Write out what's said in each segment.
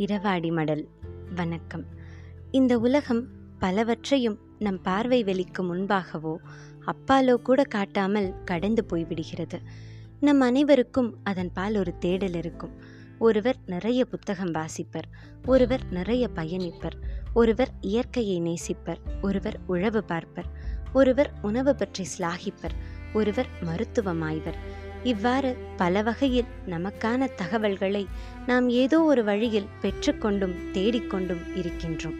இரவாடி மடல். வணக்கம். இந்த உலகம் பலவற்றையும் நம் பார்வை வெளிக்கு முன்பாகவோ அப்பாலோ கூட காட்டாமல் கடந்து போய்விடுகிறது. நம் அனைவருக்கும் அதன் பால் ஒரு தேடல் இருக்கும். ஒருவர் நிறைய புத்தகம் வாசிப்பர் ஒருவர் நிறைய பயணிப்பர் ஒருவர் இயற்கையை நேசிப்பர் ஒருவர் உழவு பார்ப்பர் ஒருவர் உணவு பற்றி சிலாகிப்பர் ஒருவர் மருத்துவமாய்வர். இவ்வாறு பல வகையில் நமக்கான தகவல்களை நாம் ஏதோ ஒரு வழியில் பெற்றுக்கொண்டும் தேடிக்கொண்டும் இருக்கின்றோம்.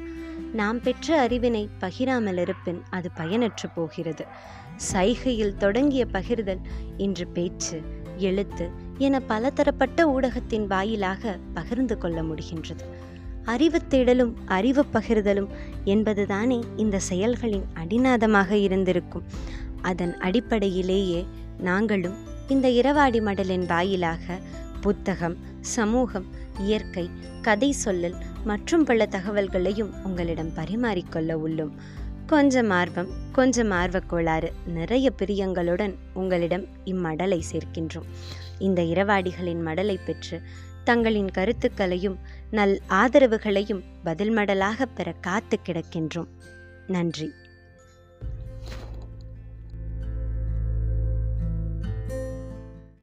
நாம் பெற்ற அறிவினை பகிராமல் இருப்பின் அது பயனற்று போகிறது. சைகையில் தொடங்கிய பகிர்தல் இன்று பேச்சு எழுத்து என பலதரப்பட்ட ஊடகத்தின் வாயிலாக பகிர்ந்து கொள்ள முடிகின்றது. அறிவு தேடலும் அறிவு பகிர்தலும் என்பதுதானே இந்த செயல்களின் அடிநாதமாக இருந்திருக்கும். அதன் அடிப்படையிலேயே நாங்களும் இந்த இரவாடி மடலின் வாயிலாக புத்தகம் சமூகம் இயற்கை கதை சொல்லல் மற்றும் பல தகவல்களையும் உங்களிடம் பரிமாறிக்கொள்ள உள்ளோம். கொஞ்சம் ஆர்வம் கொஞ்சம் ஆர்வக் கோளாறு நிறைய பிரியங்களுடன் உங்களிடம் இம்மடலை சேர்க்கின்றோம். இந்த இரவாடிகளின் மடலை பெற்று தங்களின் கருத்துக்களையும் நல் ஆதரவுகளையும் பதில் மடலாக பெற காத்து கிடக்கின்றோம். நன்றி.